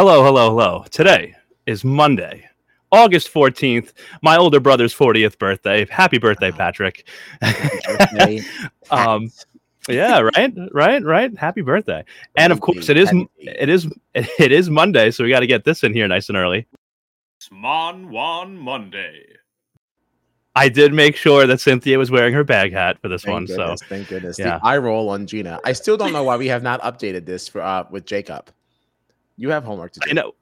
Hello, hello, hello. Today is Monday, August 14th, my older brother's 40th birthday. Happy birthday, Patrick. birthday. um, yeah, right, right, right. Happy birthday. And of course, it is it is it is Monday, so we got to get this in here nice and early. Smon Wan Monday. I did make sure that Cynthia was wearing her bag hat for this Thank one. goodness, So thank goodness. yeah. The eye roll on Gina. I still don't know why we have not updated this for uh, with Jacob. You have homework to do. I know.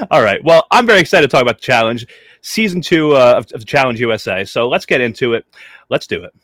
All right. Well, I'm very excited to talk about the challenge, season two uh, of, of the Challenge USA. So let's get into it. Let's do it.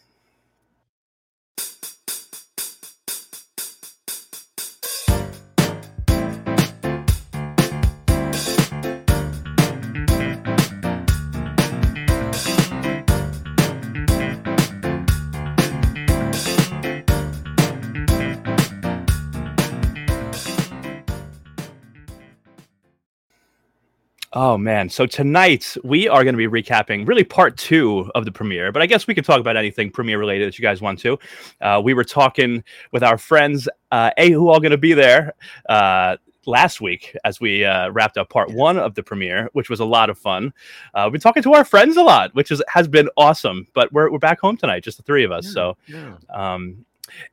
Oh man! So tonight we are going to be recapping really part two of the premiere, but I guess we could talk about anything premiere related that you guys want to. Uh, we were talking with our friends, uh, a who all going to be there uh, last week as we uh, wrapped up part one of the premiere, which was a lot of fun. Uh, we've been talking to our friends a lot, which is has been awesome. But we're we're back home tonight, just the three of us. So Yeah. um,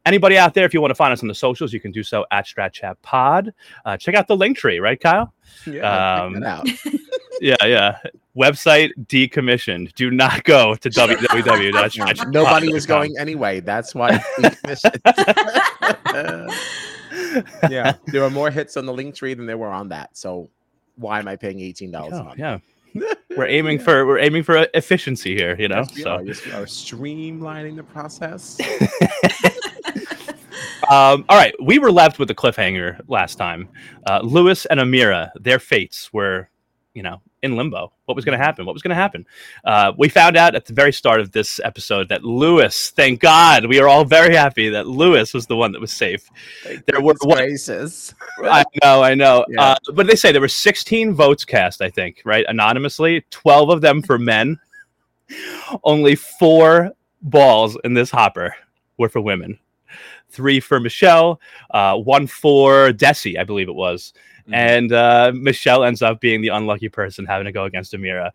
anybody out there, if you want to find us on the socials, you can do so at Strat Chat Pod. Uh, check out the link tree, right, Kyle? Yeah, Um, check that out. Yeah, yeah. Website decommissioned. Do not go to www. Nobody was going anyway. That's why. yeah, there were more hits on the link tree than there were on that. So why am I paying eighteen dollars a Yeah, month? yeah. We're aiming for we're aiming for efficiency here, you know. Yes, we so are. Yes, we are streamlining the process. Um, all right, we were left with the cliffhanger last time. Uh, Lewis and Amira, their fates were, you know, in limbo. What was going to happen? What was going to happen? Uh, we found out at the very start of this episode that Lewis, thank God, we are all very happy that Lewis was the one that was safe. There were gracious. I know, I know. Yeah. Uh, but they say there were 16 votes cast, I think, right? Anonymously, 12 of them for men. Only four balls in this hopper were for women. Three for Michele, uh, one for Desi, I believe it was. Mhm. And uh, Michele ends up being the unlucky person having to go against Amira.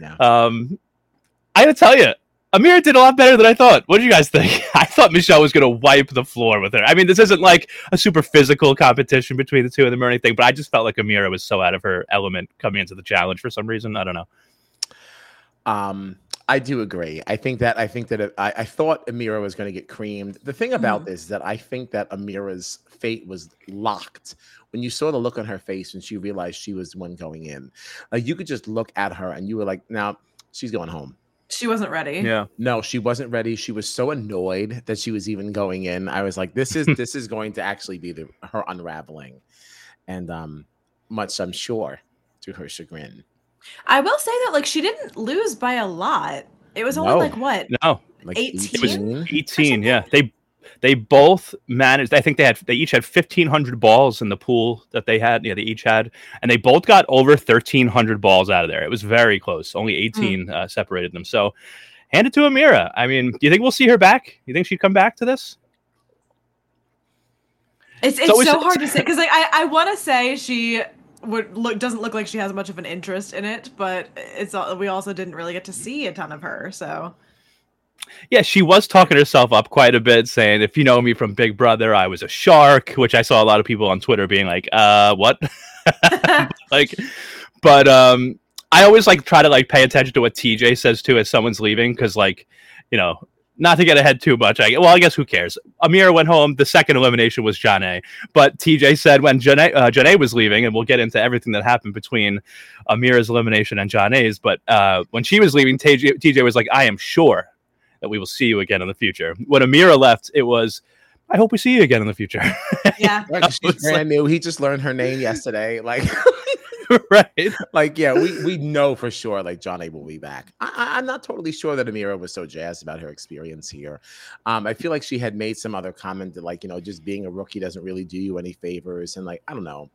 Yeah. Um, I gotta tell you, Amira did a lot better than I thought. What do you guys think? I thought Michele was going to wipe the floor with her. I mean, this isn't like a super physical competition between the two of them or anything, but I just felt like Amira was so out of her element coming into the challenge for some reason. I don't know. Um, I do agree. I think that I think that it, I, I thought Amira was going to get creamed. The thing about this is that I think that Amira's fate was locked when you saw the look on her face when she realized she was the one going in. Like you could just look at her and you were like, "Now she's going home." She wasn't ready. Yeah. No, she wasn't ready. She was so annoyed that she was even going in. I was like, "This is this is going to actually be the her unraveling," and um, much I'm sure to her chagrin. I will say that like she didn't lose by a lot. It was only No. like what? No, Like 18? 18. Yeah. They they both managed I think they had they each had 1500 balls in the pool that they had. Yeah, they each had and they both got over 1300 balls out of there. It was very close. Only 18 uh, separated them. So hand it to Amira. I mean, do you think we'll see her back? You think she'd come back to this? It's it's So so, it's- hard to say because like I, I want to say she would look doesn't look like she has much of an interest in it, but it's we also didn't really get to see a ton of her. So Yeah, she was talking herself up quite a bit, saying, "If you know me from Big Brother, I was a shark," which I saw a lot of people on Twitter being like, "Uh, what?" like, but um, I always like try to like pay attention to what TJ says too as someone's leaving, because like, you know, not to get ahead too much. I well, I guess who cares? Amira went home. The second elimination was Jonna, but TJ said when Jonna uh, Jonna was leaving, and we'll get into everything that happened between Amira's elimination and Jonna's. But uh, when she was leaving, TJ, TJ was like, "I am sure." that we will see you again in the future. When Amira left, it was, I hope we see you again in the future. yeah, Right, 'cause she's It's like- brand new. He just learned her name yesterday. Like, right. like yeah, we we know for sure. Like Jonna will be back. I, I'm not totally sure that Amira was so jazzed about her experience here. Um, I feel like she had made some other comment that like you know just being a rookie doesn't really do you any favors, and like I don't know,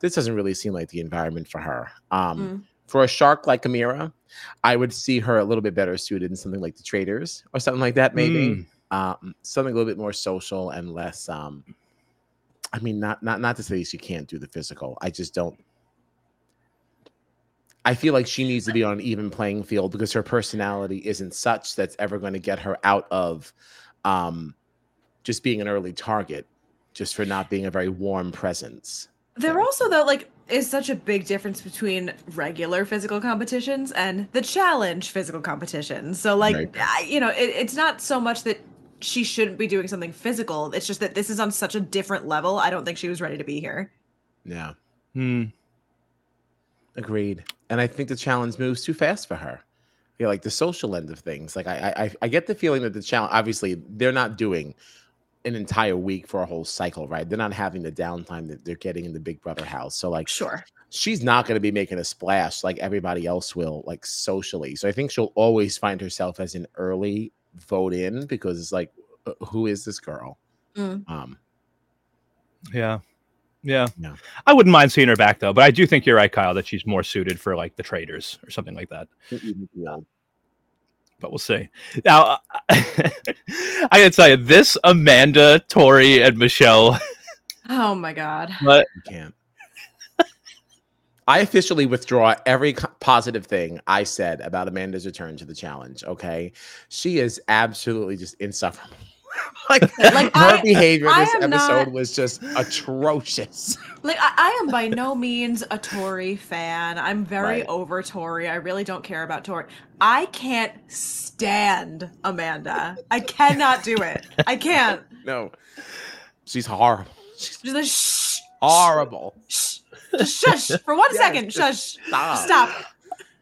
this doesn't really seem like the environment for her. Um, Mm. for a shark like Amira, I would see her a little bit better suited in something like the Traitors or something like that, maybe. Mm. Um, something a little bit more social and less um I mean, not not not to say she can't do the physical. I just don't. I feel like she needs to be on an even playing field because her personality isn't such that's ever going to get her out of um, just being an early target, just for not being a very warm presence. There also though like is such a big difference between regular physical competitions and the challenge physical competitions. So like Right. I, you know, it, it's not so much that she shouldn't be doing something physical. It's just that this is on such a different level. I don't think she was ready to be here. Yeah, Hmm. Agreed. And I think the challenge moves too fast for her. Yeah, like the social end of things. Like I, I, I get the feeling that the challenge. Obviously, they're not doing an entire week for a whole cycle, right? They're not having the downtime that they're getting in the Big Brother house. So like, Sure. she's not going to be making a splash like everybody else will, like socially. So I think she'll always find herself as an early vote in because it's like, uh, who is this girl? Mm. Um, Yeah. Yeah. Yeah. I wouldn't mind seeing her back though, but I do think you're right, Kyle, that she's more suited for like the traitors or something like that. Mm-hmm. yeah. But we'll see. Now, uh, I gotta tell you, this Amanda, Tori, and Michele. Oh my god. You can't. I officially withdraw every positive thing I said about Amanda's return to the challenge. Okay, she is absolutely just insufferable. like, Like, her I- behavior I this episode not- was just atrocious. Like I, I am by no means a Tori fan. I'm very Right. over Tori. I really don't care about Tori. I can't stand Amanda. I cannot do it. I can't. No, she's horrible. She's Just shh, horrible. shh, just shush for one Yes, second. Shush. Stop. Stop.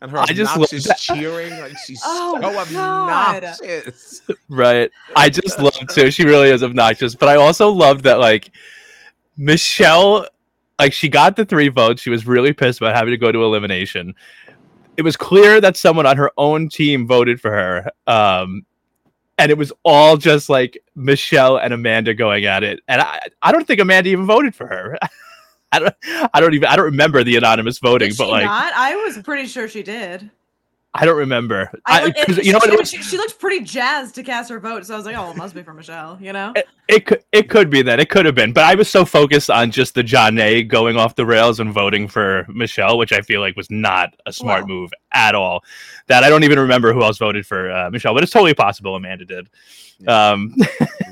And her I just love obnoxious that- cheering, like she's Oh, so God. obnoxious. Right. I just love too. She really is obnoxious. But I also love that like Michele, like she got the three votes. She was really pissed about having to go to elimination. It was clear that someone on her own team voted for her. Um and it was all just like Michele and Amanda going at it. And I I don't think Amanda even voted for her. I don't I don't even I don't remember the anonymous voting, Did but like not? I was pretty sure she did. I don't remember. I, I, like, 'cause you know she, what it was? she, she looked pretty jazzed to cast her vote, so I was like, "Oh, it must be for Michele," you know. It could it could be that it could have been, but I was so focused on just the Jonna going off the rails and voting for Michele, which I feel like was not a smart move at all. That I don't even remember who else voted for uh, Michele, but it's totally possible Amanda did. Um,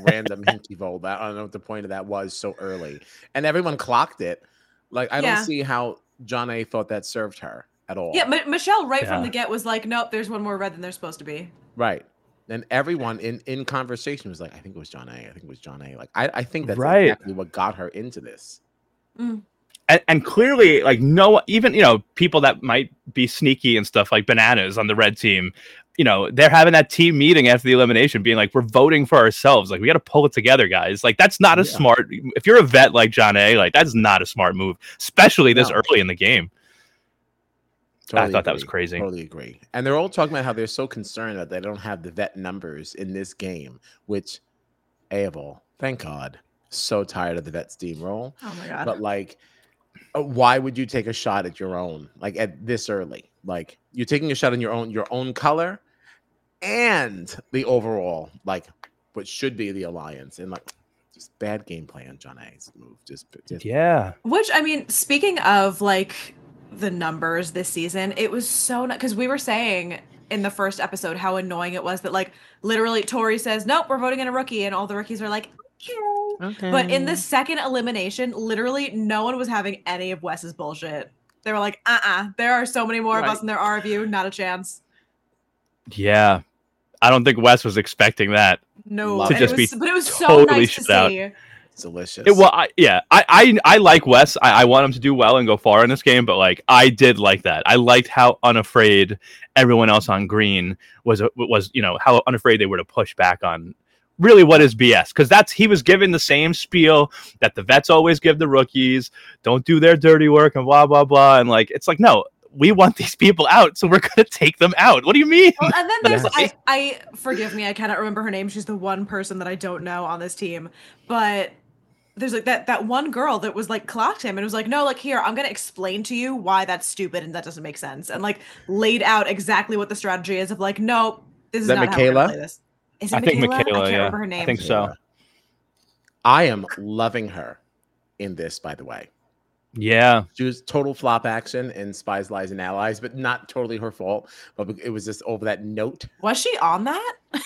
random hinky vote. I don't know what the point of that was so early, and everyone clocked it. Like I Yeah. don't see how Jonna thought that served her at all. Yeah, Mi- Michele right from the get was like, "Nope, there's one more red than there's supposed to be." right. And everyone in in conversation was like, I think it was Jonna. I think it was Jonna. Like I, I think that's Right. exactly what got her into this. and, and clearly, like no, even you know people that might be sneaky and stuff like bananas on the red team. You know, they're having that team meeting after the elimination, being like, "We're voting for ourselves. Like, we got to pull it together, guys. Like, that's not a Yeah. smart. If you're a vet like Jonna, like that's not a smart move, especially this No. early in the game." I thought that was agree. crazy. Totally agree. And they're all talking about how they're so concerned that they don't have the vet numbers in this game, which, A of all, thank God. So tired of the vet steamroll. Oh my god. But like, uh, why would you take a shot at your own like at this early? Like you're taking a shot on your own your own color and the overall like what should be the alliance and like just bad game plan. Jonna's move just, just Yeah. Which I mean, speaking of like the numbers this season, it was so because we were saying in the first episode how annoying it was that like literally Tori says, "Nope, we're voting in a rookie," and all the rookies are like, "Okay." okay. But in the second elimination, literally no one was having any of Wes's bullshit. They were like, "Uh-uh, there are so many more of us than there are of you. Not a chance." Yeah. I don't think Wes was expecting that. No, To just it be but it was so totally nice to shut out. see. it's delicious. It, well, I, yeah, I, I, I like Wes. I, I want him to do well and go far in this game, but like, I did like that. I liked how unafraid everyone else on green was. Uh, was you know how unafraid they were to push back on really what is BS because that's he was given the same spiel that the vets always give the rookies. Don't do their dirty work and blah blah blah. And like, it's like no. We want these people out, so we're gonna take them out. What do you mean? Well, and then there's I, I forgive me, I cannot remember her name. She's the one person that I don't know on this team. But there's like that that one girl that was like clocked him and was like, no, like here, I'm gonna explain to you why that's stupid and that doesn't make sense. And like laid out exactly what the strategy is of like, no, this is, that not how we're Michaela? gonna play this. Is it I think Michaela? Michaela, I can't yeah. remember her I name. think so. I am loving her in this, by the way. Yeah. She was total flop action in Spies, Lies, and Allies, but not totally her fault. But it was just over that note. Was she on that?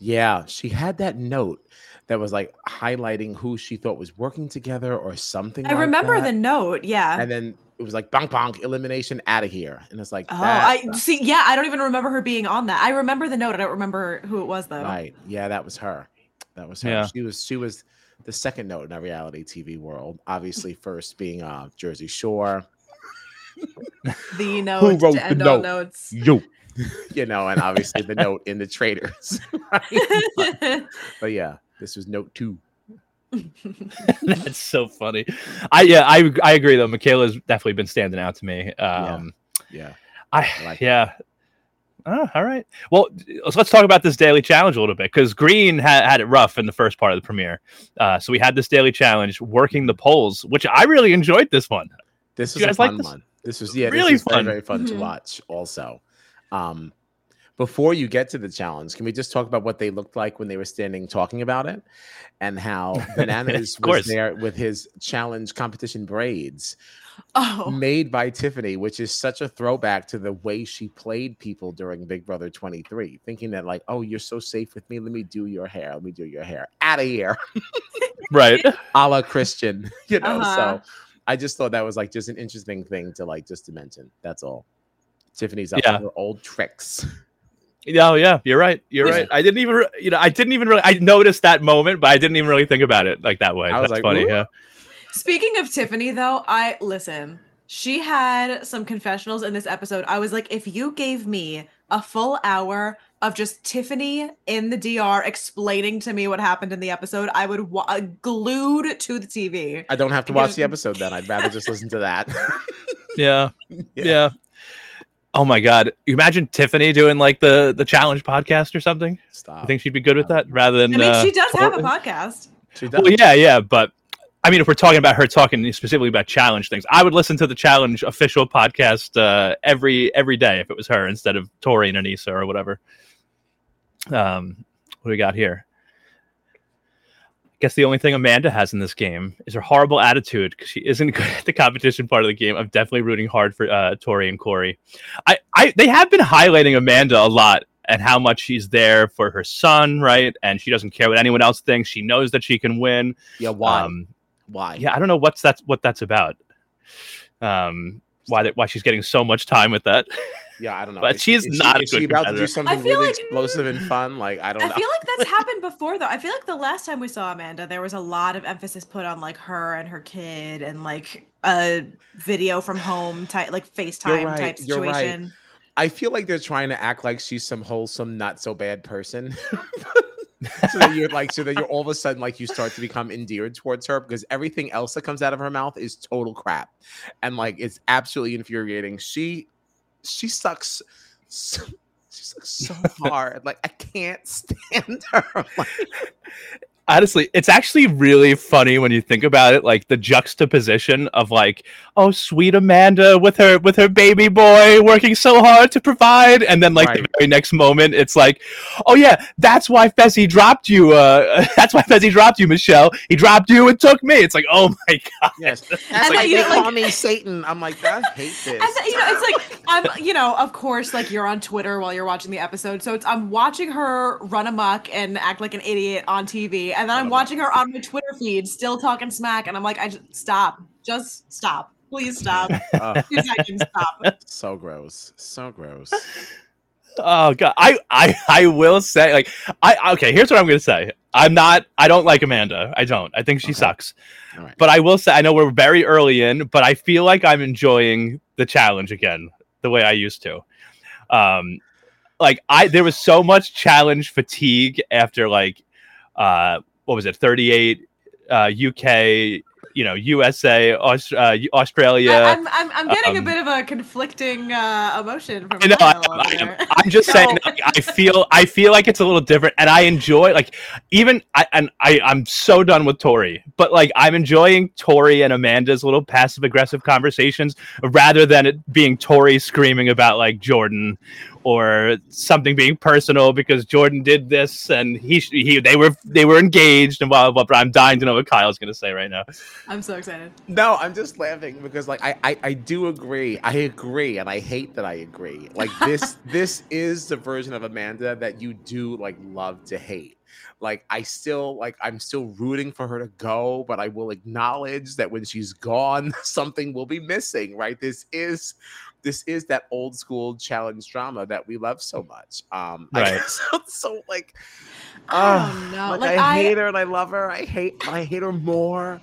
Yeah, she had that note that was like highlighting who she thought was working together or something. I like remember that. the note. Yeah. and then it was like bonk bonk elimination out of here, and it's like Oh, that- I see. Yeah, I don't even remember her being on that. I remember the note. I don't remember who it was though. right. Yeah, that was her. That was her. Yeah. She was she was the second note in our reality TV world. Obviously, first being uh Jersey Shore, The note Who wrote to the end all note? notes. you, you know, and obviously the note in the Traitors. right? but, but yeah, this was note two. That's so funny. I yeah, I I agree though. Michaela's definitely been standing out to me. Um Yeah, I, I like it. yeah. Oh, all right. Well, let's, let's talk about this daily challenge a little bit because Green had, had it rough in the first part of the premiere. Uh, so we had this daily challenge working the polls, which I really enjoyed this one. This You was a guys like fun this? one. This was yeah, Really this was fun. very, very fun to Mhm. watch. Also, um, before you get to the challenge, can we just talk about what they looked like when they were standing talking about it, and how Bananas was there with his challenge competition braids Oh, made by Tiffany, which is such a throwback to the way she played people during Big Brother 23, thinking that like, oh, you're so safe with me. Let me do your hair. Let me do your hair. Out of here. Right. a la Christian, you know. Uh-huh. So I just thought that was like just an interesting thing to like just to mention. That's all. Tiffany's up Yeah. her old tricks. Oh yeah, you're right. You're right. I didn't even, re- you know, I didn't even really. I noticed that moment, but I didn't even really think about it like that way. I was That's like, funny. "Ooh." Yeah. Speaking of Tiffany, though, I listen. She had some confessionals in this episode. I was like, if you gave me a full hour of just Tiffany in the DR explaining to me what happened in the episode, I would wa- uh, glued to the TV. I don't have to watch the episode then. I'd rather just listen to that. Yeah. Yeah. Yeah. Oh my God! You imagine Tiffany doing like the the challenge podcast or something? Stop. I think she'd be good with that rather than. I mean, uh, she does have a podcast. she does. Well, yeah, yeah, but I mean, if we're talking about her talking specifically about challenge things, I would listen to the challenge official podcast uh, every every day if it was her instead of Tori and Anissa or whatever. Um, what do we got here? I guess the only thing Amanda has in this game is her horrible attitude because she isn't good at the competition part of the game. I'm definitely rooting hard for uh, Tori and Cory. I, I, they have been highlighting Amanda a lot and how much she's there for her son, right? And she doesn't care what anyone else thinks. She knows that she can win. Yeah, why? Um, why? yeah, I don't know what's that's what that's about. Um, why that why she's getting so much time with that. Yeah, I don't know. But Is she is not a Is she about to do something really like- explosive and fun? Like I don't I know. feel like that's happened before, though. I feel like the last time we saw Amanda, there was a lot of emphasis put on like her and her kid and like a video from home type, like FaceTime right, type you're right. situation. I feel like they're trying to act like she's some wholesome, not so bad person. so that you're like, so that you're all of a sudden like you start to become endeared towards her because everything else that comes out of her mouth is total crap, and like it's absolutely infuriating. She, she sucks. So, she sucks so hard. Like I can't stand her. Like, Honestly, it's actually really funny when you think about it, like the juxtaposition of like, oh, sweet Amanda with her with her baby boy working so hard to provide, and then like the very next moment, it's like, oh yeah, that's why Fessy dropped you. Uh, that's why Fessy dropped you, Michele. He dropped you and took me. It's like, oh my god. yes, that's And like then you they know, like- call me Satan. I'm like, I hate this. And you know, it's like I'm, you know, of course, like you're on Twitter while you're watching the episode, so it's I'm watching her run amok and act like an idiot on TV, and then I'm watching her on my Twitter feed still talking smack, and I'm like, I just stop, just stop, please stop, Oh, two seconds, stop. so gross. So gross. Oh god, I, I I will say like I okay. Here's what I'm gonna say. I'm not. I don't like Amanda. I don't. I think she Okay. sucks. All right. But I will say I know we're very early in, but I feel like I'm enjoying the challenge again the way I used to. Um, like I there was so much challenge fatigue after like uh what was it 38 uh UK you know USA Aust- uh, Australia. I, am I'm, I'm getting a um, bit of a conflicting uh, emotion from I know. I, Kyle over I, am just saying. like, I feel. I feel like it's a little different, and I enjoy like even. I and I. I'm so done with Tori, but like I'm enjoying Tori and Amanda's little passive aggressive conversations rather than it being Tori screaming about like Jordan, or something being personal because Jordan did this and he he they were they were engaged and blah blah blah. But I'm dying to know what Kyle's gonna say right now. I'm so excited. No, I'm just laughing because like I, I I do agree. I agree, and I hate that I agree. Like this this is the version of Amanda that you do like love to hate. Like I still like I'm still rooting for her to go, but I will acknowledge that when she's gone, something will be missing. Right? This is this is that old school challenge drama that we love so much. Um, I Right. so, so like, I oh, don't like, Like, I, I- hate her and I love her. I hate I hate her more.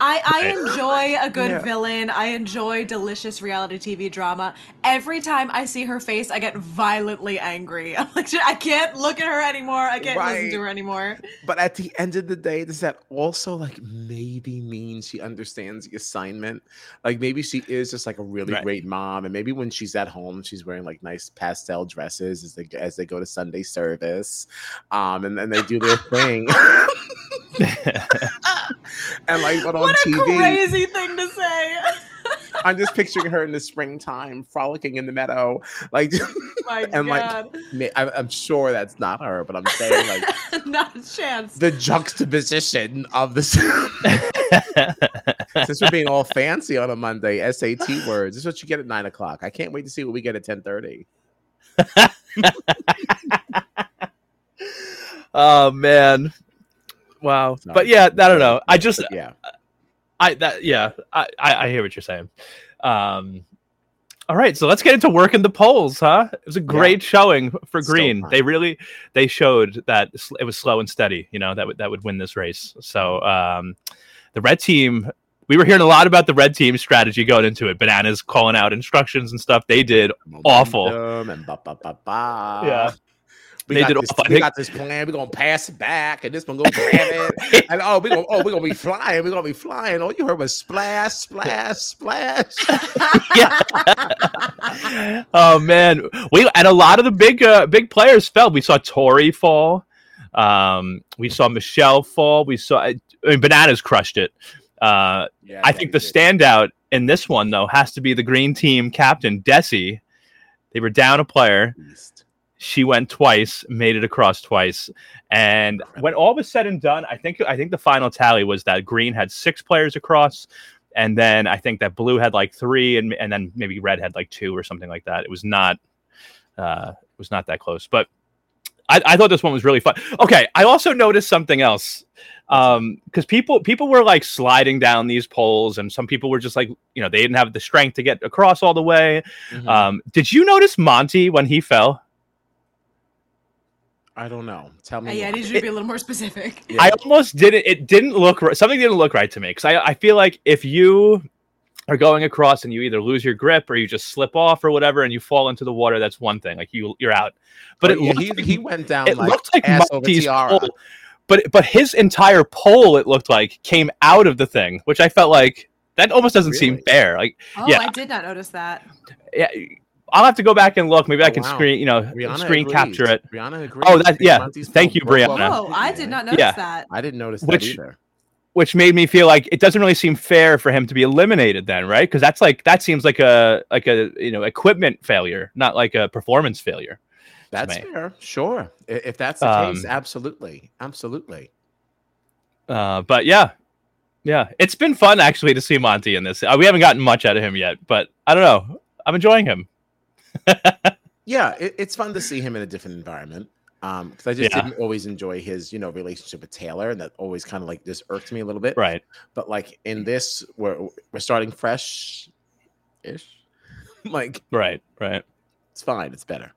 I, I enjoy a good Yeah. villain. I enjoy delicious reality TV drama. Every time I see her face, I get violently angry. I'm like, I can't look at her anymore. I can't listen Right. to her anymore. But at the end of the day, does that also like maybe mean she understands the assignment? Like maybe she is just like a really Right. great mom, and maybe when she's at home, she's wearing like nice pastel dresses as they as they go to Sunday service, um, and then they do their thing, and like but on What a TV, crazy thing to say. I'm just picturing her in the springtime frolicking in the meadow, like. My And, God. may- I- I'm sure that's not her, but I'm saying like Not a chance. the juxtaposition of the. Since we're being all fancy on a Monday, SAT words. This is what you get at nine o'clock. I can't wait to see what we get at ten thirty. oh man, wow. But yeah, I don't know. I just Yeah, I that yeah, I, I I hear what you're saying. Um all right, so let's get into working the polls, huh? It was a great showing for Green. they really they showed that it was slow and steady, you know, that would that would win this race. So um the red team we were hearing a lot about the red team strategy going into it. Bananas calling out instructions and stuff. They did Awful. Momentum And ba, ba, ba, ba. Yeah. We They got, did this. I we think- got this plan. We're gonna pass it back, and this one gonna grab it. And oh, we gonna oh, we're gonna be flying. We're gonna be flying. All you heard was splash, splash, splash. yeah. oh man, we and a lot of the big uh, big players fell. We saw Tori fall. Um, we saw Michele fall. We saw I mean, Bananas crushed it. Uh, Yeah, I think the did. standout in this one though has to be the green team captain Desi. They were down a player. Beast. She went twice, made it across twice, and when all was said and done, I think I think the final tally was that green had six players across, and then I think that blue had like three, and and then maybe red had like two or something like that. It was not, uh, it was not that close, but I, I thought this one was really fun. Okay, I also noticed something else, um, because people people were like sliding down these poles, and some people were just like, you know, they didn't have the strength to get across all the way. Mhm. Um, did you notice Monte when he fell? I don't know. Tell me. Uh, yeah, I need you to be a little more specific. Yeah. I almost didn't. It didn't look right. Something didn't look right to me because I, I feel like if you are going across and you either lose your grip or you just slip off or whatever and you fall into the water, that's one thing. Like you, you're out. But Oh, it yeah, looked he, like, he went down it like, looked like ass over Monty's tiara. pole. But but his entire pole, it looked like, came out of the thing, which I felt like that almost doesn't seem fair. Like Oh, Yeah. I did not notice that. yeah, I'll have to go back and look. Maybe I Oh, can wow. screen, you know, Rihanna screen agrees. capture it. Rihanna agrees. Oh, that- yeah. Thank you, Broke Brianna. Oh, I did not notice Yeah. that. I didn't notice Which- that either. which made me feel like it doesn't really seem fair for him to be eliminated then right because that's like that seems like a like a you know equipment failure not like a performance failure That's fair. Sure. If that's the case, Um, absolutely. Absolutely. uh but yeah yeah it's been fun actually to see monte in this uh, we haven't gotten much out of him yet but i don't know i'm enjoying him Yeah, it, it's fun to see him in a different environment. Um, because I just Yeah. didn't always enjoy his, you know, relationship with Taylor, and that always kind of like just irked me a little bit. right But like in this, we're we're starting fresh ish. like right right it's fine, it's better.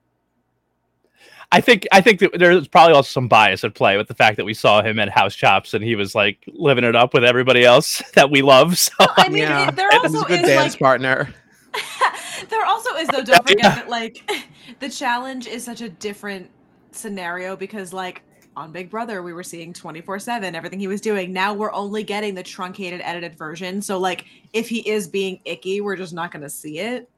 I think I think that there's probably also some bias at play with the fact that we saw him at House Chops and he was like living it up with everybody else that we love. So I mean, yeah, it, there and he's also a good is dance like partner. There also is though. Don't forget Yeah. that like the challenge is such a different scenario because like on Big Brother we were seeing twenty four seven everything he was doing. Now we're only getting the truncated edited version. So like if he is being icky, we're just not going to see it.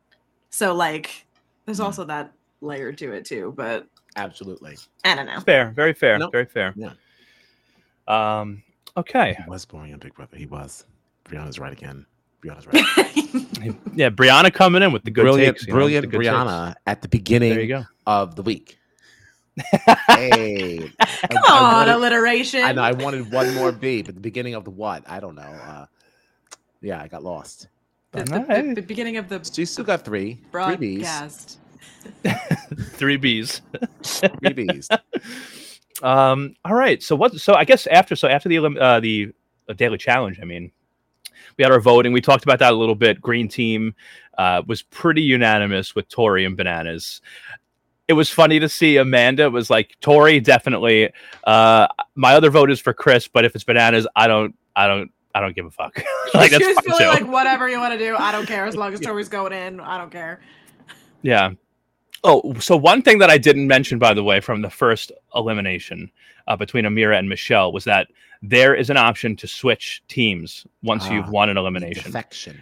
So like there's Hmm. also that layer to it too. But Absolutely. I don't know. fair, very fair, No. very fair. Yeah. Um. Okay. He was boring on Big Brother. He was. Brianna's right again. Brianna's right. Yeah, Brianna coming in with the good brilliant, takes. you know, with brilliant the takes. Brianna at the There you beginning go. of the week. hey, I- Come I on, wanted- alliteration. I know I wanted one more B, but the beginning of the what? I don't know. Uh, yeah, I got lost. the, the- Alright. the- the beginning of the She still got three, three B's. Three B's. three B's. Um, all right. So what? So I guess after so after the uh, the uh, daily challenge, I mean, we had our voting. We talked about that a little bit. Green team uh, was pretty unanimous with Tori and Bananas. It was funny to see Amanda was like Tori definitely. Uh, my other vote is for Chris, but if it's Bananas, I don't. I don't. I don't give a fuck. like that's fine too. like whatever you want to do, I don't care as long as Tori's going in. I don't care. Yeah. Oh, so one thing that I didn't mention, by the way, from the first elimination uh, between Amira and Michele was that there is an option to switch teams once you've Ah, won an elimination. Defection.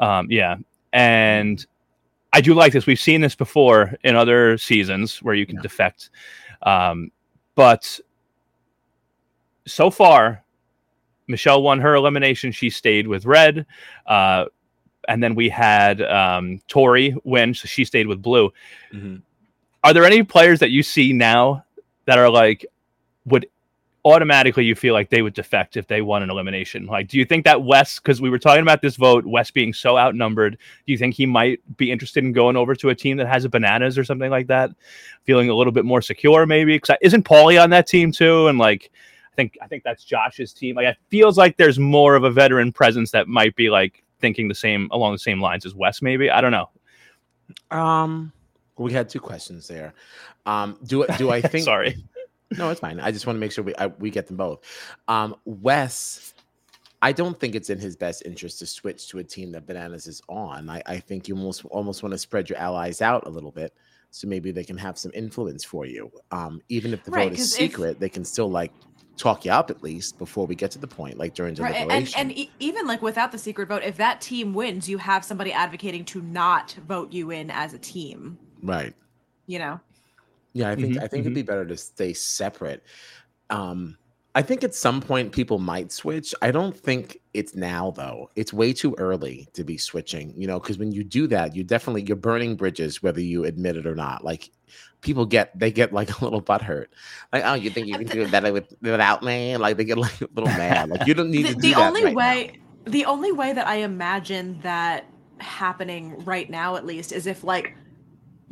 Um, yeah, and I do like this. We've seen this before in other seasons where you can Yeah. defect, um, but so far, Michele won her elimination. She stayed with Red, uh, and then we had um, Tori win, so she stayed with Blue. Mhm. Are there any players that you see now that are like would automatically you feel like they would defect if they won an elimination? Like, do you think that Wes, because we were talking about this vote, Wes being so outnumbered, do you think he might be interested in going over to a team that has a bananas or something like that, feeling a little bit more secure, maybe? Because isn't Paulie on that team too? And like, I think I think that's Josh's team. Like, it feels like there's more of a veteran presence that might be like thinking the same along the same lines as Wes. Maybe I don't know. Um, we had two questions there. Um, do do I think? Sorry. No, it's fine. I just want to make sure we I, we get them both. Um, Wes, I don't think it's in his best interest to switch to a team that Bananas is on. I, I think you almost almost want to spread your allies out a little bit, so maybe they can have some influence for you. Um, even if the Right, vote 'cause is if- secret, they can still like talk you up at least before we get to the point, like during Right, deliberation. and and e- even like without the secret vote, if that team wins, you have somebody advocating to not vote you in as a team. right. You know, Yeah, I think Mhm, I think it'd be better to stay separate. Um, I think at some point people might switch. I don't think it's now though. It's way too early to be switching, you know, because when you do that, you definitely you're burning bridges whether you admit it or not. Like people get they get like a little butthurt. Like, oh, you think you can do it better with, without me? Like they get like a little mad. Like you don't need the, to do the that only right now. way the only way that I imagine that happening right now, at least, is if like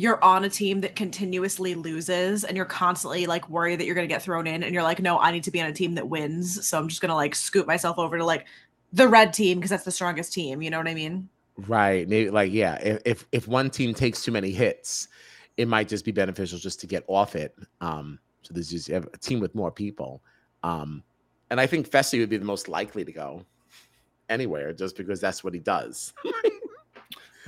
you're on a team that continuously loses and you're constantly like worried that you're gonna get thrown in, and you're like, no, I need to be on a team that wins, so I'm just gonna like scoot myself over to like the red team because that's the strongest team. You know what I mean? Right. Maybe like yeah, if, if if one team takes too many hits, it might just be beneficial just to get off it. Um, so there's just a team with more people. Um, and I think Fessy would be the most likely to go anywhere just because that's what he does.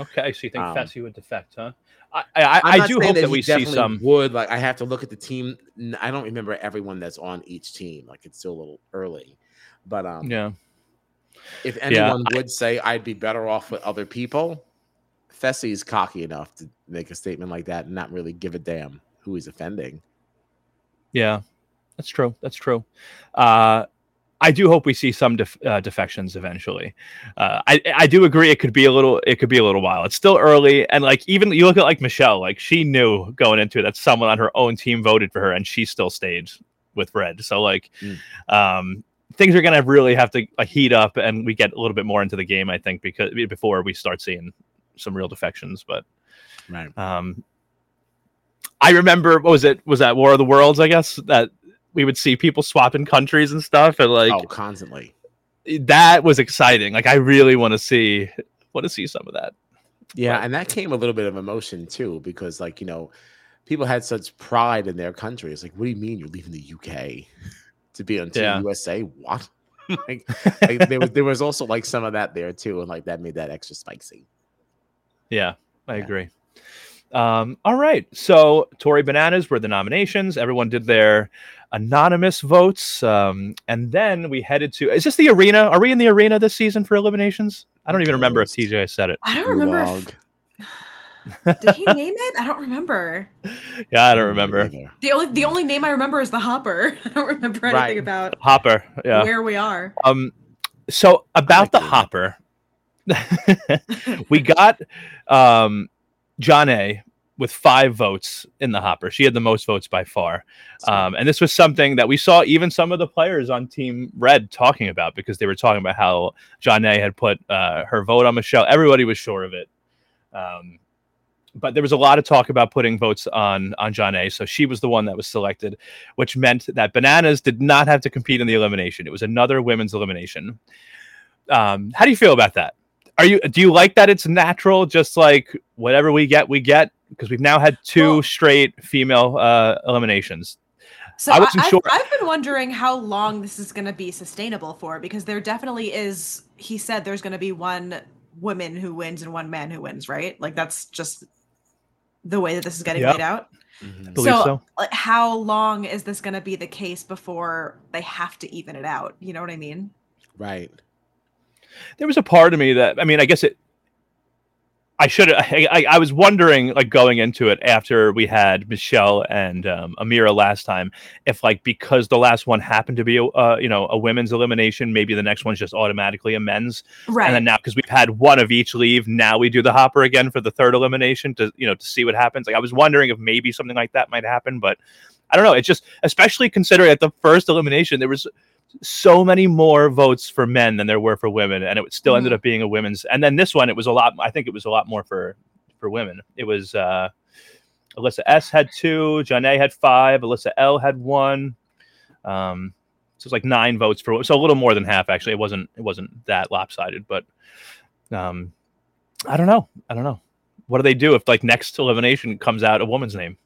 Okay, so you think Um, Fessy would defect, huh? I I, I do hope that he we see some. would like I have to look at the team. I don't remember everyone that's on each team. Like it's still a little early. But um Yeah. if Yeah, anyone would say I'd be better off with other people, Fessy's cocky enough to make a statement like that and not really give a damn who he's offending. Yeah, that's true. That's true. Uh, I do hope we see some def- uh, defections eventually. Uh, I I do agree. It could be a little. It could be a little while. It's still early, and like even you look at like Michele. Like she knew going into it that someone on her own team voted for her, and she still stayed with Red. So like, Mm. um, things are gonna really have to uh, heat up, and we get a little bit more into the game. I think because before we start seeing some real defections, but Right. um, I remember what was it? Was that War of the Worlds? I guess that we would see people swapping countries and stuff, and like oh, constantly. that was exciting. Like I really want to see want to see some of that. Yeah, and that came a little bit of emotion too, because like you know, people had such pride in their country. It's like, what do you mean you're leaving the UK to be on Team Yeah. USA? What? like, like, there was there was also like some of that there too, and like that made that extra spicy. Yeah, I Yeah. agree. Um, all right, so Tori Bananas were the nominations. Everyone did their anonymous votes, um, and then we headed to. Is this the arena? Are we in the arena this season for eliminations? I don't even remember if Yes. TJ said it. I don't remember. If, did he name it? I don't remember. Yeah, I don't remember. The only the only name I remember is the Hopper. I don't remember anything Right. about Hopper. Yeah. where we are. Um, so about like the doing hopper, we got um, Jonna with five votes in the hopper. She had the most votes by far. Um, and this was something that we saw even some of the players on Team Red talking about because they were talking about how Jonna had put uh, her vote on Michele. Everybody was sure of it. Um, but there was a lot of talk about putting votes on on Jonna. so she was the one that was selected, which meant that Bananas did not have to compete in the elimination. It was another women's elimination. Um, how do you feel about that? Are you do you like that it's natural, just like whatever we get, we get? Because we've now had two Well- straight female uh, eliminations. So I I wasn't have sure. I've been wondering how long this is going to be sustainable for because there definitely is. He said there's going to be one woman who wins and one man who wins, right? Like that's just the way that this is getting Yep. laid out. Mhm. Believe so. like, how long is this going to be the case before they have to even it out? You know what I mean? Right. There was a part of me that I mean, I guess it. I should. I, I, I was wondering, like going into it after we had Michele and um, Amira last time, if like because the last one happened to be a uh, you know a women's elimination, maybe the next one's just automatically a men's, Right. and then now because we've had one of each leave, now we do the hopper again for the third elimination to you know to see what happens. Like I was wondering if maybe something like that might happen, but I don't know. It's just especially considering at the first elimination there was so many more votes for men than there were for women, and it still ended Mhm. up being a women's. And then this one, it was a lot. I think it was a lot more for for women. It was uh, Alyssa S had two, Jonna had five, Alyssa L had one. Um, so it's like nine votes for so a little more than half actually. It wasn't it wasn't that lopsided, but um, I don't know. I don't know. What do they do if like next elimination comes out a woman's name?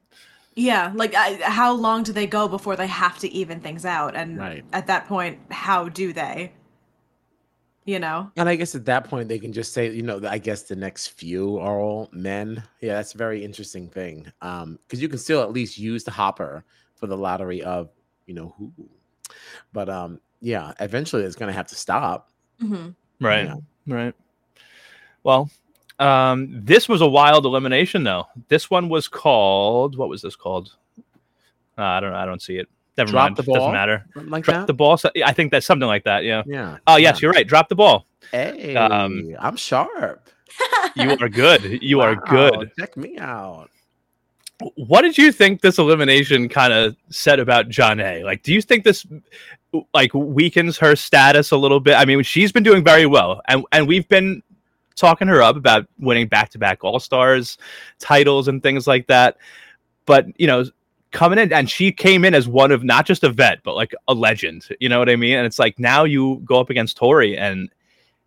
Yeah, like I, how long do they go before they have to even things out? And Right. at that point, how do they? You know? And I guess at that point they can just say, you know, I guess the next few are all men. Yeah, that's a very interesting thing. Um, because you can still at least use the hopper for the lottery of, you know, who. But um, yeah, eventually it's gonna have to stop. hmm Right. Yeah. Right. Well, um, this was a wild elimination, though. This one was called. What was this called? Uh, I don't know. I don't see it. Never Drop mind. the Doesn't matter. Something like Drop that. the ball. So, I think that's something like that. Yeah. yeah. Oh yes, yeah. you're right. Drop the ball. Hey, Um, I'm sharp. You are good. You are good. Check me out. What did you think this elimination kind of said about Jonna? Like, do you think this like weakens her status a little bit? I mean, she's been doing very well, and and we've been talking her up about winning back to back All Stars titles and things like that. But you know, coming in and she came in as one of not just a vet, but like a legend. You know what I mean? And it's like now you go up against Tori, and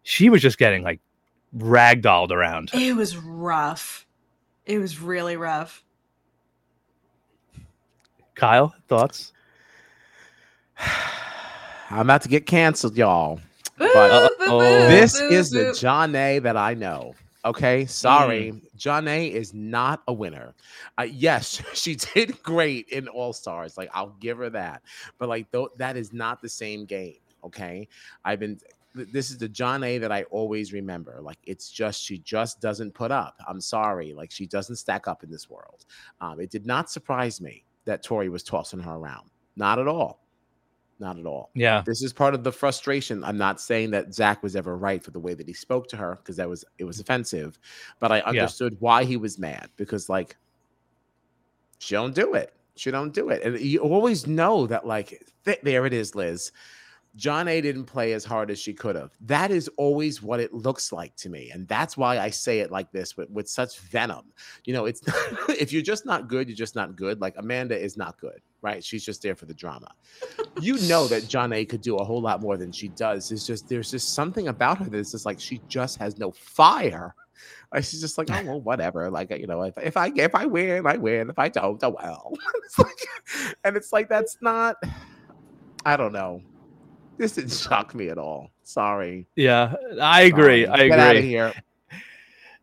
she was just getting like ragdolled around. It was rough. It was really rough. Kyle, thoughts? I'm about to get canceled, y'all. But this is the. Jonna that I know. Okay, sorry. Jonna is not a winner. Uh, yes, she did great in All Stars. Like I'll give her that. But like though that is not the same game. Okay, I've been. th- This is the Jonna that I always remember. Like it's just she just doesn't put up. I'm sorry. Like she doesn't stack up in this world. Um, it did not surprise me that Tori was tossing her around. Not at all. Not at all Yeah. this is part of the frustration. I'm not saying that Zach was ever right for the way that he spoke to her because that was it was offensive, but I understood why he was mad because like she don't do it. She don't do it, and you always know that like th- there it is, Liz. Jonna didn't play as hard as she could have. That is always what it looks like to me. And that's why I say it like this with, with such venom. You know, it's if you're just not good, you're just not good. Like Amanda is not good, right? She's just there for the drama. You know that Jonna could do a whole lot more than she does. It's just there's just something about her that's just like she just has no fire. Like she's just like, oh well, whatever. Like you know, if, if I if I win, I win. If I don't, oh well. it's like, and it's like that's not. I don't know. This didn't shock me at all. Sorry. Yeah. I agree. Sorry. I Get out of agree. here.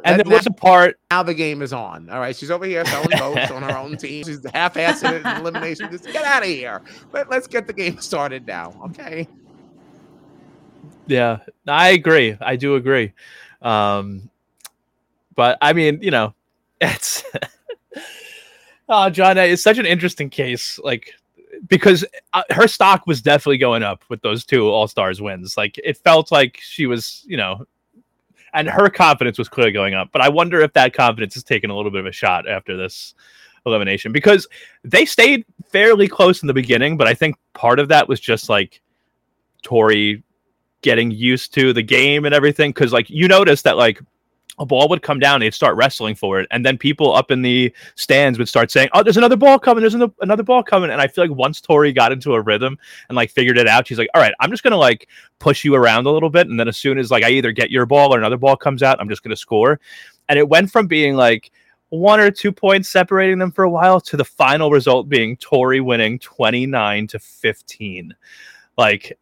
And there was a part now the game is on. All right, she's over here selling votes on her own team. She's half-assing it in elimination. Just get out of here. Let, let's get the game started now. Okay. Yeah, I agree. I do agree. Um, but I mean, you know, it's oh, John, it's such an interesting case. Like because uh, her stock was definitely going up with those two All Stars wins. Like it felt like she was, you know, and her confidence was clearly going up. But I wonder if that confidence has taken a little bit of a shot after this elimination because they stayed fairly close in the beginning, but I think part of that was just like Tori getting used to the game and everything. Because like you notice that like a ball would come down, they'd start wrestling for it, and then people up in the stands would start saying, "Oh, there's another ball coming! There's an- another ball coming!" And I feel like once Tori got into a rhythm and like figured it out, she's like, "All right, I'm just gonna like push you around a little bit, and then as soon as like I either get your ball or another ball comes out, I'm just gonna score." And it went from being like one or two points separating them for a while to the final result being Tori winning 29 to 15. Like,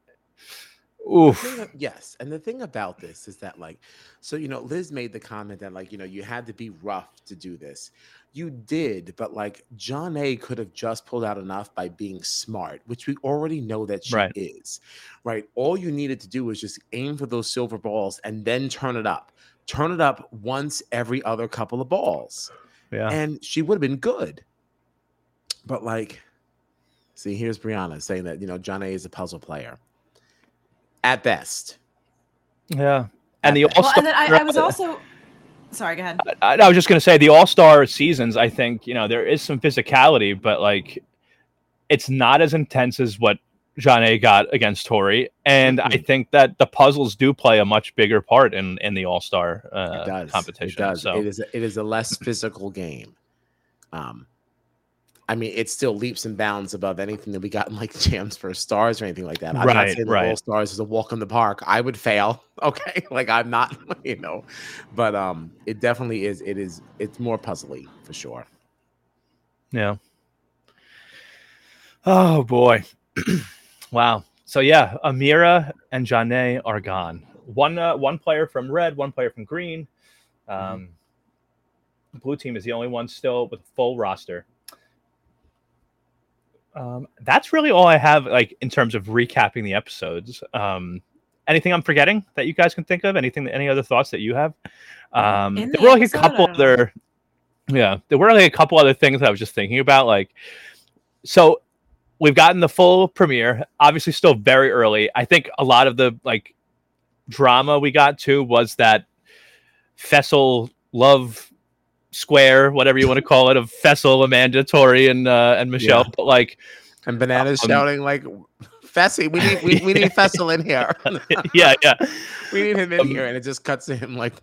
oof. thing uh, yes, and the thing about this is that, like, so you know, Liz made the comment that, like, you know, you had to be rough to do this. You did, but like, Jonna could have just pulled out enough by being smart, which we already know that she Right. is. Right. All you needed to do was just aim for those silver balls and then turn it up. Turn it up once every other couple of balls Yeah. and she would have been good. But like, see, here's Brianna saying that you know Jonna is a puzzle player at best. Yeah. And the At All Well, Star. and then I, I was also sorry. Go ahead. I, I was just going to say the All Star seasons. I think you know there is some physicality, but like it's not as intense as what Jonna got against Tori, and I Mhm. think that the puzzles do play a much bigger part in in the All Star uh, competition. It does. So It is. A, it is a less physical game. Um, I mean, it's still leaps and bounds above anything that we got in like Champs vs. Stars or anything like that. I'm not Right, saying right. All Stars is a walk in the park. I would fail. Okay, like I'm not, you know, but um, it definitely is. It is. It's more puzzly for sure. Yeah. Oh boy. wow. So yeah, Amira and Janae are gone. One uh, one player from red, one player from green. Um, Blue team is the only one still with full roster. Um, that's really all I have, like in terms of recapping the episodes. Um, anything I'm forgetting that you guys can think of? Anything? Any other thoughts that you have? Um, In there the were like a episode, couple other. Yeah, there were like a couple other things that I was just thinking about. Like, so we've gotten the full premiere. Obviously, still very early. I think a lot of the like drama we got to was that Fessy love square, whatever you want to call it, of Fessy, Amanda, Tori, and uh, and Michele. Yeah. But like, And bananas Um, shouting like, "Fessy, we need we, we need Fessy in here. yeah, yeah, we need him in Um, here." And it just cuts to him like,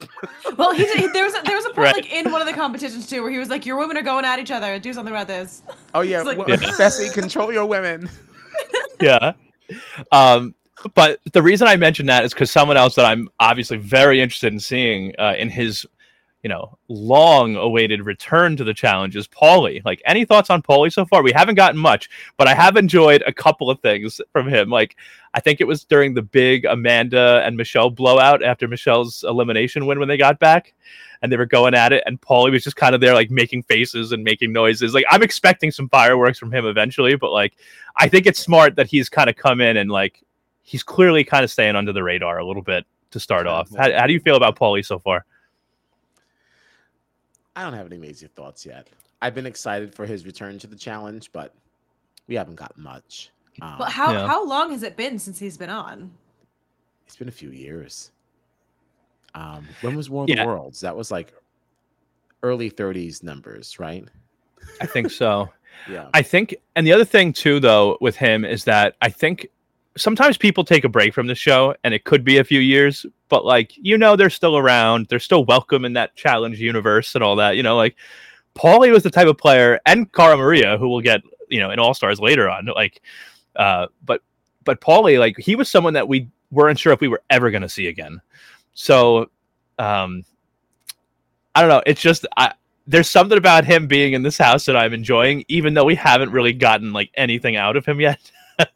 Well, he did, there was a, there was a part Right. like in one of the competitions too where he was like, "Your women are going at each other. Do something about this." "Oh yeah, It's like- well, Yeah. Fessy, control your women." yeah. Um, but the reason I mentioned that is because someone else that I'm obviously very interested in seeing uh, in his, you know, long-awaited return to the challenge is Paulie. Like, any thoughts on Paulie so far? We haven't gotten much, but I have enjoyed a couple of things from him. Like, I think it was during the big Amanda and Michele blowout after Michele's elimination win when they got back. And they were going at it, and Paulie was just kind of there, like making faces and making noises. Like I'm expecting some fireworks from him eventually, but like I think it's smart that he's kind of come in and like he's clearly kind of staying under the radar a little bit to start off. How, how do you feel about Paulie so far? I don't have any major thoughts yet. I've been excited for his return to the challenge, but we haven't gotten much. Um, But how Yeah. how long has it been since he's been on? it's been a few years. Um, when was War of Yeah. the Worlds? That was like early 30s numbers, right? I think so. Yeah. I think, and the other thing too, though, with him is that I think sometimes people take a break from the show, and it could be a few years, but like you know, they're still around, they're still welcome in that challenge universe and all that. You know, like Paulie was the type of player, and Cara Maria, who will get you know in All Stars later on. Like, uh, but but Paulie, like he was someone that we weren't sure if we were ever going to see again. So, um, I don't know. It's just I there's something about him being in this house that I'm enjoying, even though we haven't really gotten like anything out of him yet.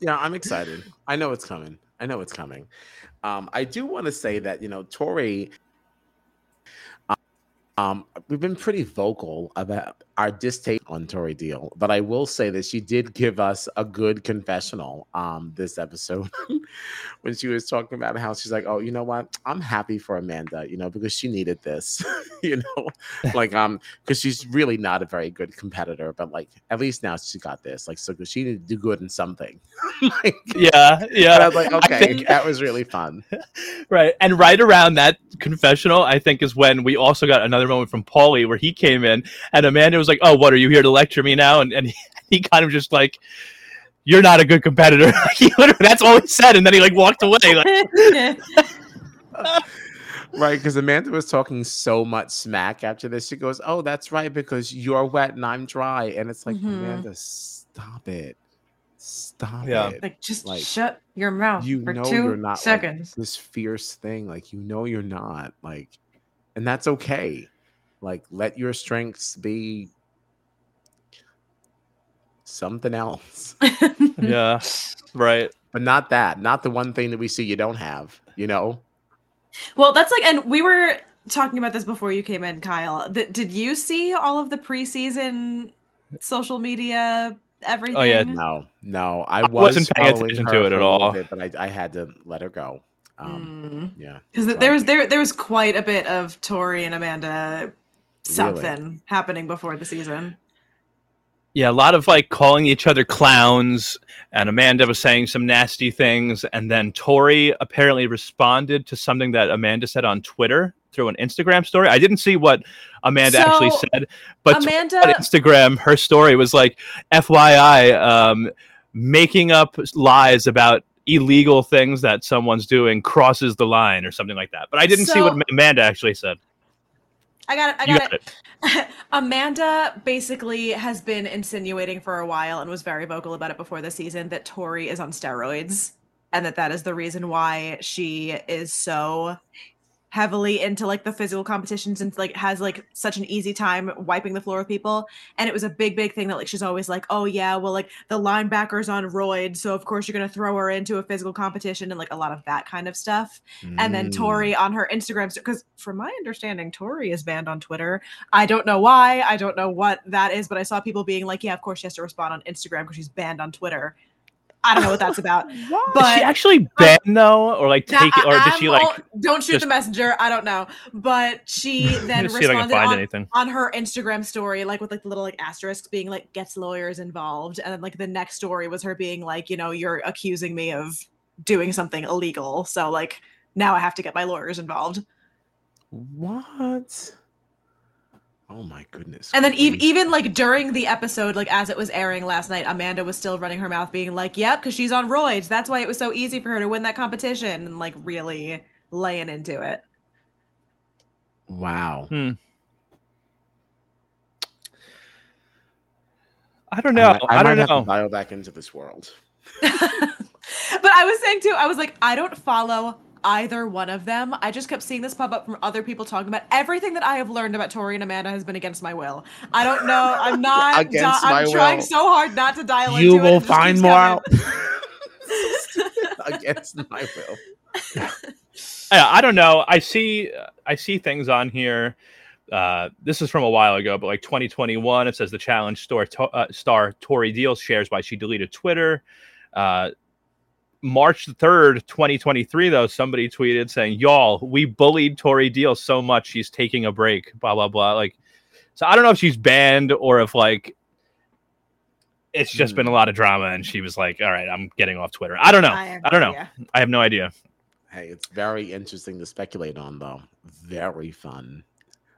yeah, I'm excited. I know it's coming. I know it's coming. Um, I do want to say that you know Tori, Um, we've been pretty vocal about our distaste on Tori Deal, but I will say that she did give us a good confessional um this episode when she was talking about how she's like, Oh, you know what? I'm happy for Amanda, you know, because she needed this, you know, like um, because she's really not a very good competitor, but like at least now she got this, like so she needed to do good in something. like, Yeah, yeah. I was like, okay, think- that was really fun. Right. And right around that confessional, I think is when we also got another moment from Paulie where he came in and Amanda was like, Oh, what are you here to lecture me now? And and he, he kind of just like you're not a good competitor. he literally, that's all he said, and then he like walked away. Like, Right, because Amanda was talking so much smack after this. She goes, "Oh, that's right, because you're wet and I'm dry," and it's like, Mhm. Amanda, stop it, stop Yeah. it. like just Like, shut your mouth you for know 2 you're not, like, seconds. This fierce thing, like you know, you're not like, and that's okay. Like, let your strengths be something else, yeah. Right. but not that. Not the one thing that we see you don't have. You know. Well, that's like, and we were talking about this before you came in, Kyle. Th- did you see all of the preseason social media everything? Oh, yeah. No, no, I, I was wasn't paying attention to it at all. bit, but I, I had to let her go. Um, Mm. Yeah, Because there was there there was quite a bit of Tori and Amanda Really? something happening before the season. Yeah, a lot of like calling each other clowns, and Amanda was saying some nasty things, and then Tori apparently responded to something that Amanda said on Twitter through an Instagram story. I didn't see what Amanda actually said, but Amanda, on Instagram, her story was like, "FYI, um, making up lies about illegal things that someone's doing crosses the line," or something like that. But I didn't see what Amanda actually said. I got it. I got, got it. Amanda basically has been insinuating for a while and was very vocal about it before the season that Tori is on steroids and that that is the reason why she is so heavily into like the physical competitions and like has like such an easy time wiping the floor with people and it was a big big thing that like she's always like oh yeah well like the linebacker's on roid so of course you're going to throw her into a physical competition and like a lot of that kind of stuff and then Mm. Tori on her Instagram because from my understanding Tori is banned on Twitter. I don't know why. I don't know what that is, but I saw people being like, "Yeah, of course she has to respond on Instagram because she's banned on Twitter." I don't know what that's about. Did But she actually ban though, or like take it, or I- did she like? all- don't shoot just- the messenger? I don't know, but she then Let me see if I can responded find on, anything. on her Instagram story, like with like the little like asterisks being like gets lawyers involved, and then like the next story was her being like, you know, you're accusing me of doing something illegal, so like now I have to get my lawyers involved. What? Oh my goodness. And then ev- even like during the episode, like as it was airing last night, Amanda was still running her mouth, being like, "Yep, because she's on roids. That's why it was so easy for her to win that competition," and like really laying into it. Wow. Hmm. I don't know. I, I, might don't have know. to dial back into this world. but I was saying too, I was like, I don't follow either one of them. I just kept seeing this pop up from other people talking about everything that I have learned about Tori and Amanda has been against my will. I don't know. I'm not. di- Against I'm my trying so hard not to dial You into it. will and it find keeps more out. Against my will. Yeah, I don't know. I see I see things on here. Uh, this is from a while ago, but like 2021, it says the challenge store to, uh, star Tori Deal shares why she deleted Twitter. Uh, March 3rd, 2023, though, somebody tweeted saying, Y'all, we bullied Tori Deal so much she's taking a break, blah, blah, blah. Like, so I don't know if she's banned or if like it's just hmm. been a lot of drama and she was like, All right, I'm getting off Twitter. I don't know. I I don't know. idea. I have no idea. Hey, it's very interesting to speculate on, though. Very fun.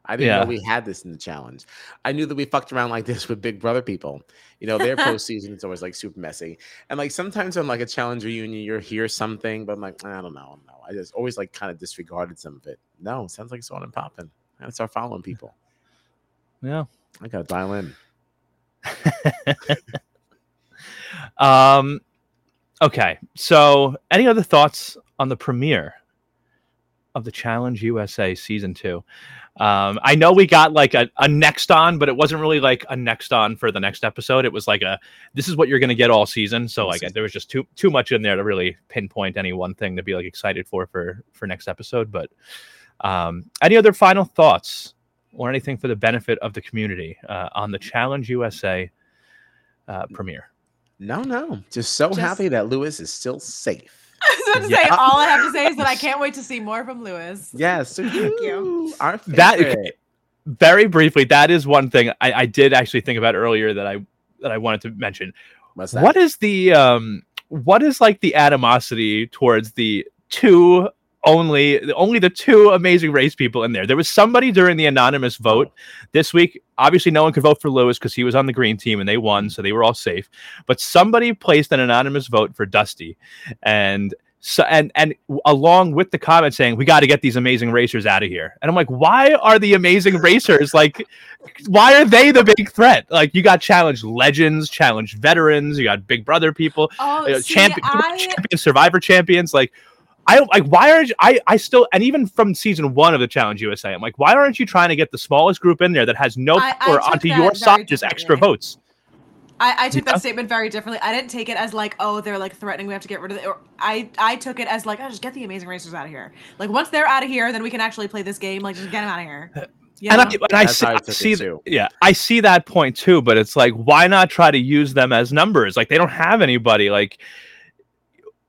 I didn't Yeah. know we had this in the challenge. I knew that we fucked around like this with Big Brother people. You know, their postseason is always like super messy. And like sometimes on like a challenge reunion, you'll hear something, but I'm like, I don't know. No, I just always like kind of disregarded some of it. No, sounds like it's on and popping. I gotta start following people. Yeah. I gotta dial in. um okay so any other thoughts on the premiere of the challenge usa season two um i know we got like a, a next on but it wasn't really like a next on for the next episode it was like a this is what you're gonna get all season so like there was just too too much in there to really pinpoint any one thing to be like excited for for for next episode but um any other final thoughts or anything for the benefit of the community uh, on the Challenge USA uh, premiere? No, no. Just so Just- happy that Lewis is still safe. I was about to say, all I have to say is that I can't wait to see more from Lewis. Yes. Thank you. Our That- favorite. Very briefly, that is one thing I, I did actually think about earlier that I that I wanted to mention. What's that? What is the um what is like the animosity towards the two only the only the two amazing race people in there? There was somebody during the anonymous vote this week. Obviously, no one could vote for Lewis because he was on the green team and they won, so they were all safe. But somebody placed an anonymous vote for Dusty, and so and and along with the comment saying we got to get these amazing racers out of here. And I'm like, why are the amazing racers like? Why are they the big threat? Like you got challenge legends, challenge veterans, you got Big Brother people, Oh, uh, see, champion, I, champion, Survivor champions. Like, I like why aren't you, I? I still and even from season one of the Challenge USA, I'm like, why aren't you trying to get the smallest group in there that has no I- I power onto your side, just extra votes? I, I took Yeah. that statement very differently. I didn't take it as like, oh, they're like threatening. We have to get rid of it. Or I, I took it as like, oh, just get the amazing racers out of here. Like once they're out of here, then we can actually play this game. Like just get them out of here. You And I, and I see, I I see too. yeah, I see that point too. But it's like, why not try to use them as numbers? Like they don't have anybody. Like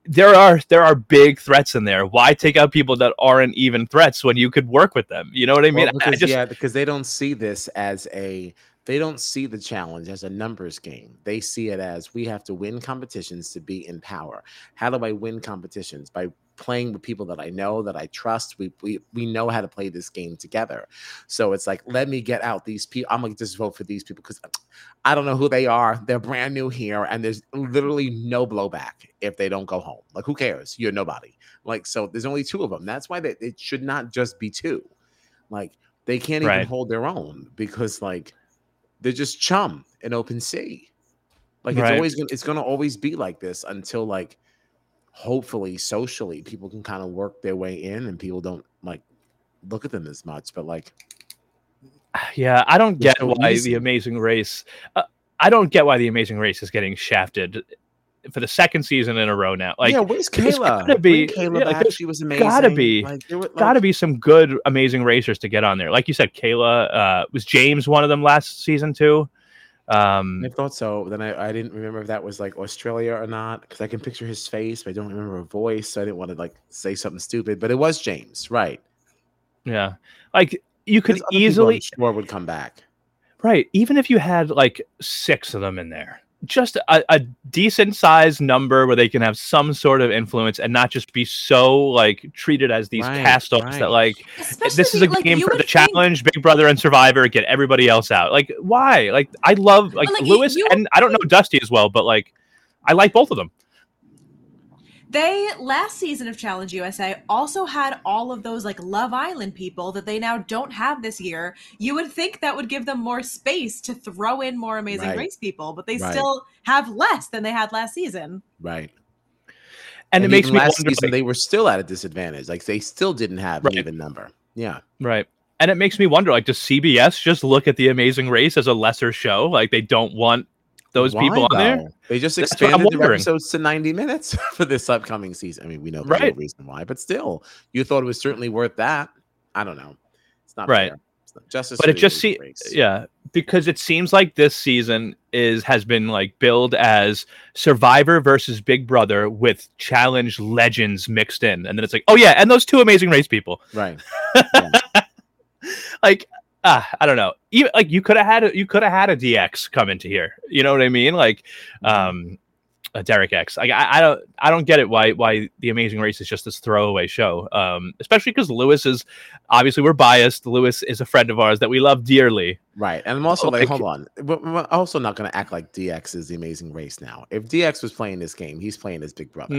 there are there are big threats in there. Why take out people that aren't even threats when you could work with them? You know what I mean? Well, I just yeah, because they don't see this as a they don't see the challenge as a numbers game. They see it as we have to win competitions to be in power. How do I win competitions? By playing with people that I know, that I trust. We we we know how to play this game together. So it's like, let me get out these people. I'm gonna just vote for these people because I don't know who they are. They're brand new here, and there's literally no blowback if they don't go home. Like, who cares? You're nobody. Like, so there's only two of them. That's why they, it should not just be two. Like, they can't even Right. hold their own because like they're just chum in open sea. Like it's Right. always gonna it's gonna always be like this until like hopefully socially people can kind of work their way in and people don't like look at them as much. But like Yeah, I don't get so why easy. the Amazing Race. Uh, I don't get why the Amazing Race is getting shafted for the second season in a row now. Like, yeah, where's Kayla? gotta be- Kayla yeah, like, back. She was amazing. gotta be- like, were, like, got to be some good, amazing racers to get on there. Like you said, Kayla uh, was James one of them last season too. Um, I thought so. Then I, I didn't remember if that was like Australia or not because I can picture his face, but I don't remember a voice. So I didn't want to like say something stupid. But it was James, right? yeah, like you could There's other people I'm easily sure would come back. right. Even if you had like six of them in there, just a, a decent sized number where they can have some sort of influence and not just be so like treated as these Right, cast-offs right. that like Especially this is a like, game for the think- challenge, Big Brother and Survivor. Get everybody else out. Like, why? Like, I love like, like, you- Lewis, you- and I don't know Dusty as well, but like, I like both of them. They last season of Challenge USA also had all of those like Love Island people that they now don't have this year. You would think that would give them more space to throw in more amazing Right. race people, but they Right. still have less than they had last season. Right. And, it makes me last wonder, season like- they were still at a disadvantage. Like they still didn't have Right. an even number. Yeah. right? And it makes me wonder, like, does CBS just look at the Amazing Race as a lesser show? Like, they don't want those Why, people on there. They just That's expanded wondering. episodes to 90 minutes for this upcoming season. I mean, we know the Right. reason why, but still, you thought it was certainly worth that. I don't know. It's not Right. fair. It's not justice. But it just seems yeah, because it seems like this season is has been like billed as Survivor versus Big Brother with challenge legends mixed in, and then it's like, oh yeah, and those two Amazing Race people. Right. like ah, I don't know. Even like you could have had a, you could have had a DX come into here. You know what I mean? Like um a Derek X. Like I, I don't I don't get it why why the Amazing Race is just this throwaway show. Um especially because Lewis is obviously we're biased. Lewis is a friend of ours that we love dearly. Right. And I'm also like, Like- hold on. We're, also not going to act like DX is the amazing race now. If DX was playing this game, he's playing his big brother.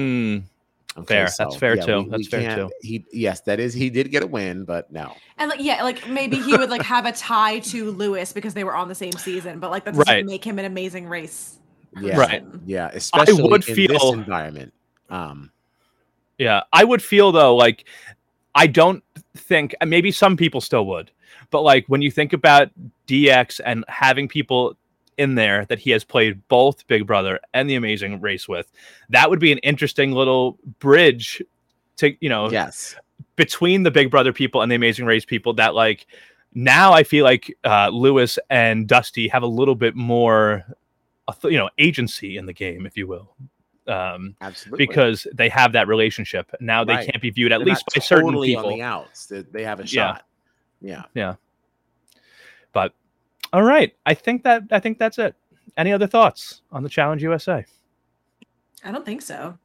Hmm, fair. That's fair too. That's fair too. He yes, that is he did get a win, but no. And like yeah, like maybe he would like have a tie to Lewis because they were on the same season, but like that doesn't Right. make him an amazing race. Yeah. Right. Yeah, especially would in this feel- environment. Um Yeah, I would feel though like I don't think maybe some people still would, but like when you think about DX and having people in there that he has played both Big Brother and The Amazing Race with, that would be an interesting little bridge to you know yes. between the Big Brother people and the Amazing Race people that like now I feel like uh, Lewis and Dusty have a little bit more, you know, agency in the game, if you will, um, Absolutely. because they have that relationship. Now they Right. can't be viewed at They're least by certain totally people. on the outs. They, have a shot. Yeah. shot. Yeah. But all right, I think that I think that's it. Any other thoughts on the Challenge USA? I don't think so.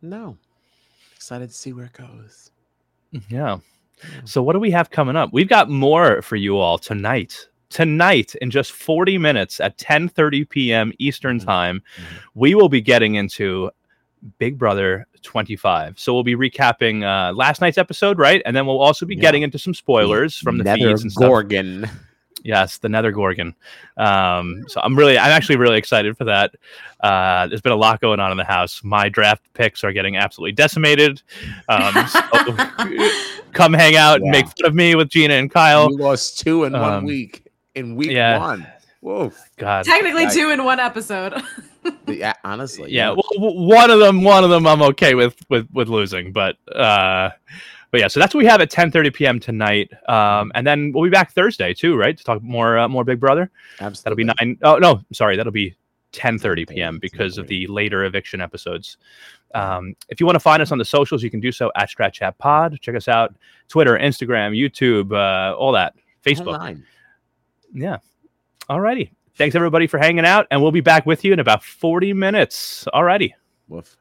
No. Excited to see where it goes. Yeah. Yeah. So what do we have coming up? We've got more for you all tonight. Tonight, in just 40 minutes at 10:30 p.m. Eastern Mhm. time, Mhm. we will be getting into Big Brother 25. So we'll be recapping uh, last night's episode, right? And then we'll also be Yeah. getting into some spoilers from the Nether feeds and stuff. Gorgon. Yes, the Nether Gorgon. Um, so I'm really, I'm actually really excited for that. Uh, there's been a lot going on in the house. My draft picks are getting absolutely decimated. Um, so come hang out and make fun of me with Gina and Kyle. You lost two in one Um, week. In week yeah. one. Whoa. God, Technically, Right. two in one episode. Yeah, honestly. yeah. Well, one of them, one of them, I'm okay with with with losing, but uh, but yeah. So that's what we have at 10:30 p.m. tonight. Um, and then we'll be back Thursday too, right? To talk more uh, more Big Brother. Absolutely. That'll be nine. Oh no, sorry, that'll be 10:30 p.m. because of the later eviction episodes. Um, if you want to find us on the socials, you can do so at Strat Chat Pod. Check us out: Twitter, Instagram, YouTube, uh, all that, Facebook. nine. Yeah. Alrighty. Thanks everybody for hanging out, and we'll be back with you in about 40 minutes. Alrighty. Woof.